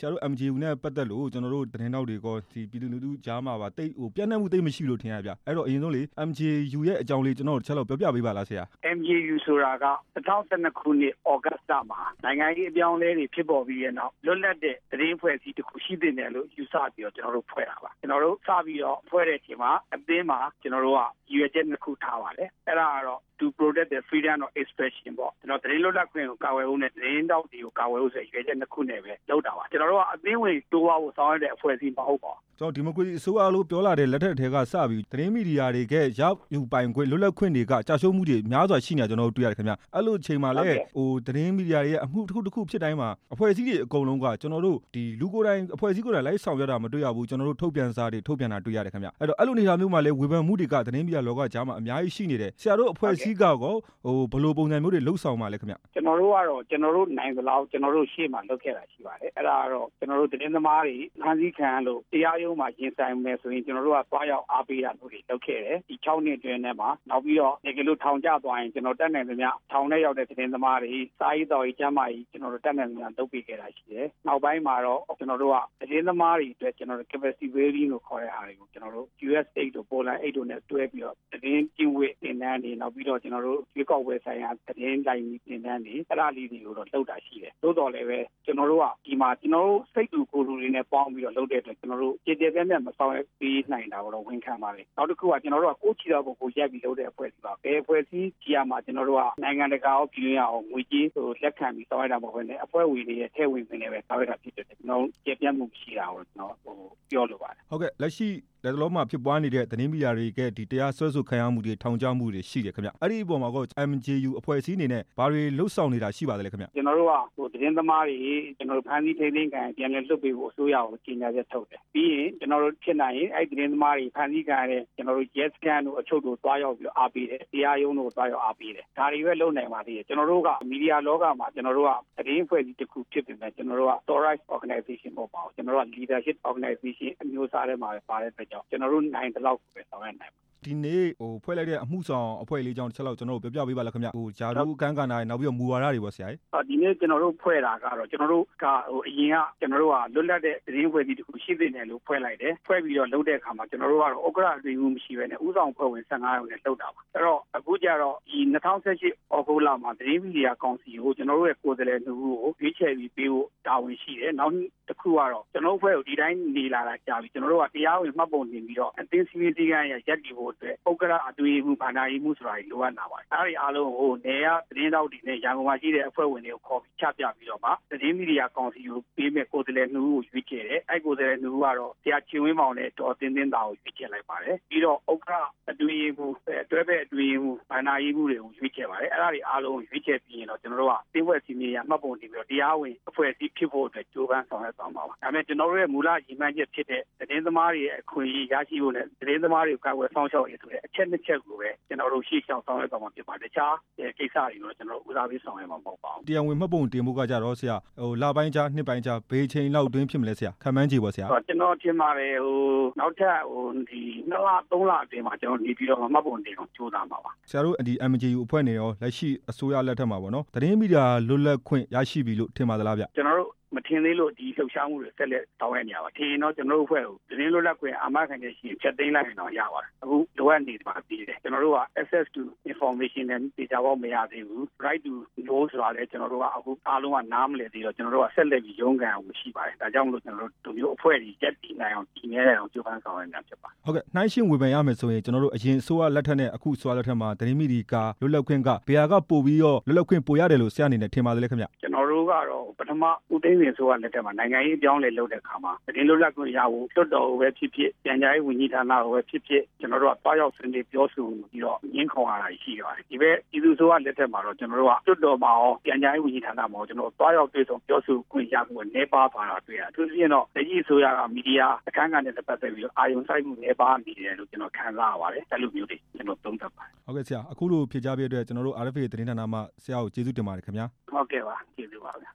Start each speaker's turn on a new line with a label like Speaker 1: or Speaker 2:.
Speaker 1: ဆရာတို့ MJU နဲ့ပတ်သက်လို့ကျွန်တော်တို့သတင်းထောက်တွေကောဒီပြည်သူလူထုကြားမှာပါတိတ်ဟိုပြန့်နှံ့မှုတိတ်မရှိလို့ထင်ရဗျအဲ့တော့အရင်ဆုံးလေ MJU ရဲ့အကြောင်းလေးကျွန်တော်တို့တစ်ချက်လောက်ပြောပြပေးပါလားဆရာ
Speaker 2: MJU ဆိုတာက2012ခုနှစ်ဩဂတ်စ်လမှာနိုင်ငံရေးအပြောင်းအလဲတွေဖြစ်ပေါ်ပြီးတဲ့နောက်လွတ်လပ်တဲ့သတင်းဖွဲ့စည်းတစ်ခုရှိသင့်တယ်လို့ယူဆပြီးတော့ကျွန်တော်တို့ဖွဲ့တာပါကျွန်တော်တို့စပြီးတော့ဖွဲ့တဲ့အချိန်မှာအသင်းမှာကျွန်တော်တို့ကရည်ရွယ်ချက်တစ်ခုထားပါတယ်အဲ့ဒါကတော့ to protect the freedom of expression ပေါ့ကျွန်တော်သတင်းလွတ်လပ်ခွင့်ကိုကာကွယ်ဖို့နဲ့သတင်းတောက်တွေကိုကာကွယ်ဖို့ဆိုရည်ရွယ်ချက်တစ်ခုနဲ့ပဲလုပ်တာပါကျွန်တော်တို့ကအသင်းဝင်တိုးပွားဖို့ဆောင်ရွက်တဲ့အဖွဲ့အစည်းမဟုတ်ပါဘူး
Speaker 1: ကျွန်တော်ဒီမိုကရေစီအစိုးရလို့ပြောလာတဲ့လက်ထက်ထဲကစပြီးသတင်းမီဒီယာတွေကရယူပိုင်ခွင့်လွတ်လပ်ခွင့်တွေကကြာရှုံးမှုတွေများစွာရှိနေတာကျွန်တော်တို့တွေ့ရတယ်ခင်ဗျအဲ့လိုချိန်မှာလည်းဟိုသတင်းမီဒီယာတွေရဲ့အမှုတစ်ခုတစ်ခုဖြစ်တိုင်းမှာအဖွဲ့အစည်းတွေအကုန်လုံးကကျွန်တော်တို့ဒီလူကိုယ်တိုင်အဖွဲ့အစည်းကိုယ်တိုင်လိုက်ဆောင်ရွက်တာမတွေ့ရဘူးကျွန်တော်တို့ထုတ်ပြန်စာတွေထုတ်ပြန်တာတွေ့ရတယ်ခင်ဗျအဲ့တော့အဲ့လိုနေရာမျိုးမှာလည်းဝေဖန်မှုတွေကသတင်းမီဒီယာလောကကြားမှာအများကြီးရှိနေတယ်ဆရာတို့အဖွဲ့အစည်းကကောဟိုဘယ်လိုပုံစံမျိုးတွေလှုပ်ဆောင်ပါလဲခင်ဗျ
Speaker 2: ကျွန်တော်တို့ကတော့ကျွန်တော်တို့နိုင်သလောက်ကျွန်တော်တို့ရှေ့မှာလုပ်ခဲ့တာရှိပါတယ်အဲ့ဒါကတော့ကျွန်တော်တို့သတင်းသမားတွေဖန်ဆီးခံလို့တရားရုံးမှာရင်ဆိုင်မယ်ဆိုရင်ကျွန်တော်တို့ကသွားရောက်အားပေးတာမျိုးတွေလုပ်ခဲ့တယ်ဒီ6နှစ်အတွင်းထဲမှာနောက်ပြီးတော့ဒီကလို့ထောင်ကျသွားရင်ကျွန်တော်တက်နိုင်သမျှထောင်ထဲရောက်တဲ့သတင်းသမားတွေစာရေးတော်ကြီးကျမ်းမာကြီးကျွန်တော်တို့တက်နိုင်သမျှလုပ်ပေးခဲ့တာရှိတယ်နောက်ပိုင်းမှာတော့ကျွန်တော်တို့ကသတင်းသမားတွေအတွက်ကျွန်တော်တို့ capacity building လို့ခေါ်တဲ့အားတွေကိုကျွန်တော်တို့ US 8တို့ Poland 8တို့နဲ့တွဲပြီးတော့သတင်းကျင့်ဝတ်သင်တန်းတွေနောက်ပြီးတော့ကျွန်တော်တို့ရွေးကောက်ပွဲဆိုင်ရာသတင်းတိုင်းသင်တန်းတွေအဲ့ဒါလေးတွေကိုတော့လုပ်တာရှိတယ်သို့တော်လည်းပဲကျွန်တော်တို့ကဒီမှာကျွန်တော်တို့စိတ်တူကိုယ်လူတွေနဲ့ပေါင်းပြီးတော့လုပ်တဲ့အတွက်ကျွန်တော်တို့ကြည်ကြဲပြန့်ပြန့်မဆောင်ရွက်ပေးနိုင်တာကိုတော့ဝန်ခံပါတယ်နောက်တစ်ခုကကျွန်တော်တို့ကကိုယ်ချီတော်ကိုကိုရက်ပြီးလုပ်တဲ့အဖွဲ့အစည်းပါဘယ်အဖွဲ့အစည်းကြီးရမှာကျွန်တော်တို့ကနိုင်ငံတကာရောပြည်ရအောင်ငွေကြေးဆိုလက်ခံပြီးဆောင်ရွက်တာမဟုတ်ဘဲနဲ့အဖွဲ့ဝင်တွေရဲ့ထဲဝင်နေပဲဆောင်ရွက်တာဖြစ်တယ်ကျွန်တော်ကြည်ပြန့်မှုရှိတာကိုကျွန်တော်ဟိုပြောလိုပါတယ်
Speaker 1: ဟုတ်ကဲ့လက်ရှိ လက်လုံးမှာဖြစ်ပွားနေတဲ့သတင်းမီဒီယာတွေကဒီတရားစွဲဆိုခံရမှုတွေထောင်ချမှုတွေရှိတယ်ခင်ဗျအဲ့ဒီအပေါ်မှာကော MJU အဖွဲ့အစည်းအနေနဲ့ဘာတွေလှုပ်ဆောင်နေတာရှိပါသလဲခင်ဗျ
Speaker 2: ကျွန်တော်တို့ကဟိုသတင်းသမားတွေကျွန်တော်တို့ဖန်ဆီးထိန်းသိမ်းခံပြန်လည်လွတ်ပေးဖို့အစိုးရကိုကြေညာချက်ထုတ်တယ်ပြီးရင်ကျွန်တော်တို့ဖြစ်နိုင်ရင်အဲ့သတင်းသမားတွေဖန်ဆီးခံရတဲ့ကျွန်တော်တို့ yes scan တို့အချုပ်တို့တွားရောက်ပြီးအားပေးတယ်တရားရုံးတို့တွားရောက်အားပေးတယ်ဒါတွေပဲလုပ်နိုင်ပါသေးတယ်ကျွန်တော်တို့ကမီဒီယာလောကမှာကျွန်တော်တို့ကသတင်းဖွဲ့စည်းတစ်ခုဖြစ်ပေမဲ့ကျွန်တော်တို့က authorized organization မဟုတ်ပါဘူးကျွန်တော်တို့က leadership organization အမျိုးအစားထဲမှာပဲပါတဲ့အတွက်ကြောင့်ကျွန်တော်တို့နိုင်တဲ့လောက်ပဲဆောင်ရွက်နိုင်ပါ
Speaker 1: ဒီနေ့ဟိုဖွဲ့လိုက်တဲ့အမှုဆောင်အဖွဲ့လေးကြောင့်တစ်ချက်လောက်ကျွန်တော်တို့ပြောပြပေးပါလားခင်ဗျဟိုဂျာဒူကန်းကန်နာနောက်ပြီးတော့မူဝါဒတွေပေါ့ဆရာကြီး
Speaker 2: အော်ဒီနေ့ကျွန်တော်တို့ဖွဲ့တာကတော့ကျွန်တော်တို့ကဟိုအရင်ကကျွန်တော်တို့ကလွတ်လပ်တဲ့သတင်းဖွဲ့စည်းတစ်ခုရှိသင့်တယ်လို့ဖွဲ့လိုက်တယ်ဖွဲ့ပြီးတော့လုပ်တဲ့အခါမှာကျွန်တော်တို့ကတော့ဥက္ကရာတွေမှုမရှိဘဲနဲ့ဥဆောင်ဖွဲ့ဝင်15ယောက်နဲ့လုပ်တာပါအဲ့တော့အခုကျတော့ဒီ2018အောက်တိုဘာမှာသတင်းမီဒီယာကောင်စီကိုကျွန်တော်တို့ရဲ့ကိုယ်စားလှယ်နှုတ်ကိုရွေးချယ်ပြီးပေးဖို့တာဝန်ရှိတယ်နောက်တစ်ခုကတော့ကျွန်တော်တို့ဖွဲ့ကိုဒီတိုင်းနေလာတာကြာပြီကျွန်တော်တို့ကတရားဝင်မှတ်ပုံတင်ပြီးတော့အသင်းစီမီတီကရဲ့ရက်တီဖို့အတွက်ပုဂ္ဂလအတွေ့အမှုဘာသာရေးမှုဆိုတာလိုအပ်လာပါတယ်။အဲဒီအားလုံးကိုနေရသတင်းတောက်တွေနဲ့ရန်ကုန်မှာရှိတဲ့အဖွဲ့ဝင်တွေကိုခေါ်ပြီးချပြပြီးတော့မှသတင်းမီဒီယာကောင်စီကိုပေးမဲ့ကိုယ်စားလှယ်နှုတ်ကိုရွေးချယ်တယ်။အဲဒီကိုယ်စားလှယ်နှုတ်ကတော့တရားချင်းဝင်းမောင်နဲ့တော်တင်းတင်းတာကိုရွေးချယ်လိုက်ပါတယ်။ပြီးတော့ဥက္ကဋအတွေ့အမှုတွဲဘက်အတွေ့အမှုဘာသာရေးမှုတွေကိုရွေးချယ်ပါတယ်။အဲဒါတွေအားလုံးကိုရွေးချယ်ပြီးရင်တော့ကျွန်တော်တို့ကတင်းဝက်စီမီယာမှတ်ပုံတင်ပြီးတော့တရားဝင်အဖွဲ့အစည်းဖြစ်ဖို့အတွက်ကြိုးပမ်းဆောင်ရွက်သွားမှာပါ။ဒါပေမဲ့ကျွန်တော်တို့ရဲ့မူလရည်မှန်းချက်ဖြစ်တဲ့သတင်းသမားတွေရဲ့အခွင့်အရေးရရှိဖို့နဲ့သတင်းသမားတွေကိုကာကွယ်ဆောင်ရှောက်ရေးဆိုတဲ့အချက်နှစ်ချက်ကိုပဲကျွန်တော်တို့ရှေ့ရှောက်ဆောင်ရွက်သွားမှာဖြစ်ပါတယ်။တခြားကိစ္စတွေကိုကျွန်တော်တို့ဦးစားပေးဆောင်ရွက်မှာမဟုတ်ပါဘူး။
Speaker 1: တရားဝင်မှတ်ပုံတင်မှုကကြတော့ဆရာဟိုလပိုင်းကြားနှစ်ပိုင်းကြားဘေးချိန်လောက်တွင်းဖြစ်မလဲဆရာခံမှန်းကြည့်ပါဆရာ။
Speaker 2: ကျွန်တော်ထင်ပါတယ်ဟိုနောက်ထပ်ဟိုဒီနှစ်လသုံးလအတွင်းမှာကျွန်တော်နေပြီးတော့မှတ်ပုံတင်အောင်ကြိုးစားမှာပါ။
Speaker 1: ဆရာတို့ဒီ MJU အဖွဲ့နေရောလက်ရှိအစိုးရလက်ထက်မှာပေါ့နော်။သတင်းမီဒီယာလွတ်လပ်ခွင့်ရရှိပြီလို့ထင်ပါသလားဗျ။
Speaker 2: ကျွန်တော်တို့ မထင်သေးလို့ဒီလှုပ်ရှားမှုတွေဆက်လက်တောင်းရနေရပါထင်ရင်တော့ကျွန်တော်တို့အဖွဲ့ကိုသတင်းလွတ်လပ်ခွင့်အာမခံချက်ရှိဖြတ်သိမ်းလိုက်ရင်တော့ရပါတယ်အခုလိုအပ်နေပါသေးတယ်ကျွန်တော်တို့က access to information နဲ့ data ဘောမရသေးဘူး right to know ဆိုတာလည်းကျွန်တော်တို့ကအခုအားလုံးကနားမလည်သေးတော့ကျွန်တော်တို့ကဆက်လက်ပြီးရုန်းကန်အောင်ရှိပါတယ်ဒါကြောင့်မလို့ကျွန်တော်တို့ဒီမျိုးအဖွဲ့ကြီးရက်တည်နိုင်အောင်တည်နေအောင်ကြိုးပမ်းဆောင်ရနေတာဖြစ်ပါ
Speaker 1: ဟုတ်ကဲ့နှိုင်းရှင်းဝေဖန်ရမယ်ဆိုရင်ကျွန်တော်တို့အရင်အစိုးရလက်ထက်နဲ့အခုအစိုးရလက်ထက်မှာသတင်းမီဒီယာလွတ်လပ်ခွင့်ကဘယ်ဟာကပို့ပြီးတော့လွတ်လပ်ခွင့်ပိုရတယ်လို့ဆရာအနေနဲ့ထင်ပါတယ်လေခင်ဗျ
Speaker 2: ကျွန်တော်တို့ကတော့ပထမဦးသိန်းစင်ဆိုကလက်ထက်မှာနိုင်ငံရေးအပြောင်းလဲလုပ်တဲ့အခါမှာသတင်းလွတ်လပ်ခွင့်ရဖို့လွတ်တော်ကိုပဲဖြစ်ဖြစ်ပြန်ကြားရေးဝန်ကြီးဌာနကိုပဲဖြစ်ဖြစ်ကျွန်တော်တို့ကတွားရောက်ဆွေးနွေးပြောဆိုပြီးတော့ရင်းခုံရတာရှိပါတယ်ဒီဘက်ပြည်သူ့ဆိုကလက်ထက်မှာတော့ကျွန်တော်တို့ကလွတ်တော်မှာရောပြန်ကြားရေးဝန်ကြီးဌာနမှာရောကျွန်တော်တို့တွားရောက်တွေ့ဆုံပြောဆိုခွင့်ရဖို့နေပါသွားတာတွေ့ရအထူးသဖြင့်တော့လက်ရှိဆိုရကမီဒီယာအခမ်းအနားနဲ့ပတ်သက်ပြီးတော့အာရုံစိုက်မှုနေပါနေတယ်လို့ကျွန်တော်ခံစားရပါတယ်အဲ့လိုမျိုးတွေကျွန်တော်သုံးသပ်ပါတယ်
Speaker 1: ဟုတ်ကဲ့ဆရာအခုလိုဖြေကြားပေးတဲ့အတွက်ကျွန်တော်တို့ RFA သတင်းဌာနမှဆရာကိုကျေးဇူးတင်ပါတယ်ခင်ဗျာ
Speaker 2: ဟုတ်ကဲ့ပါကျေးဇူးပါဗျာ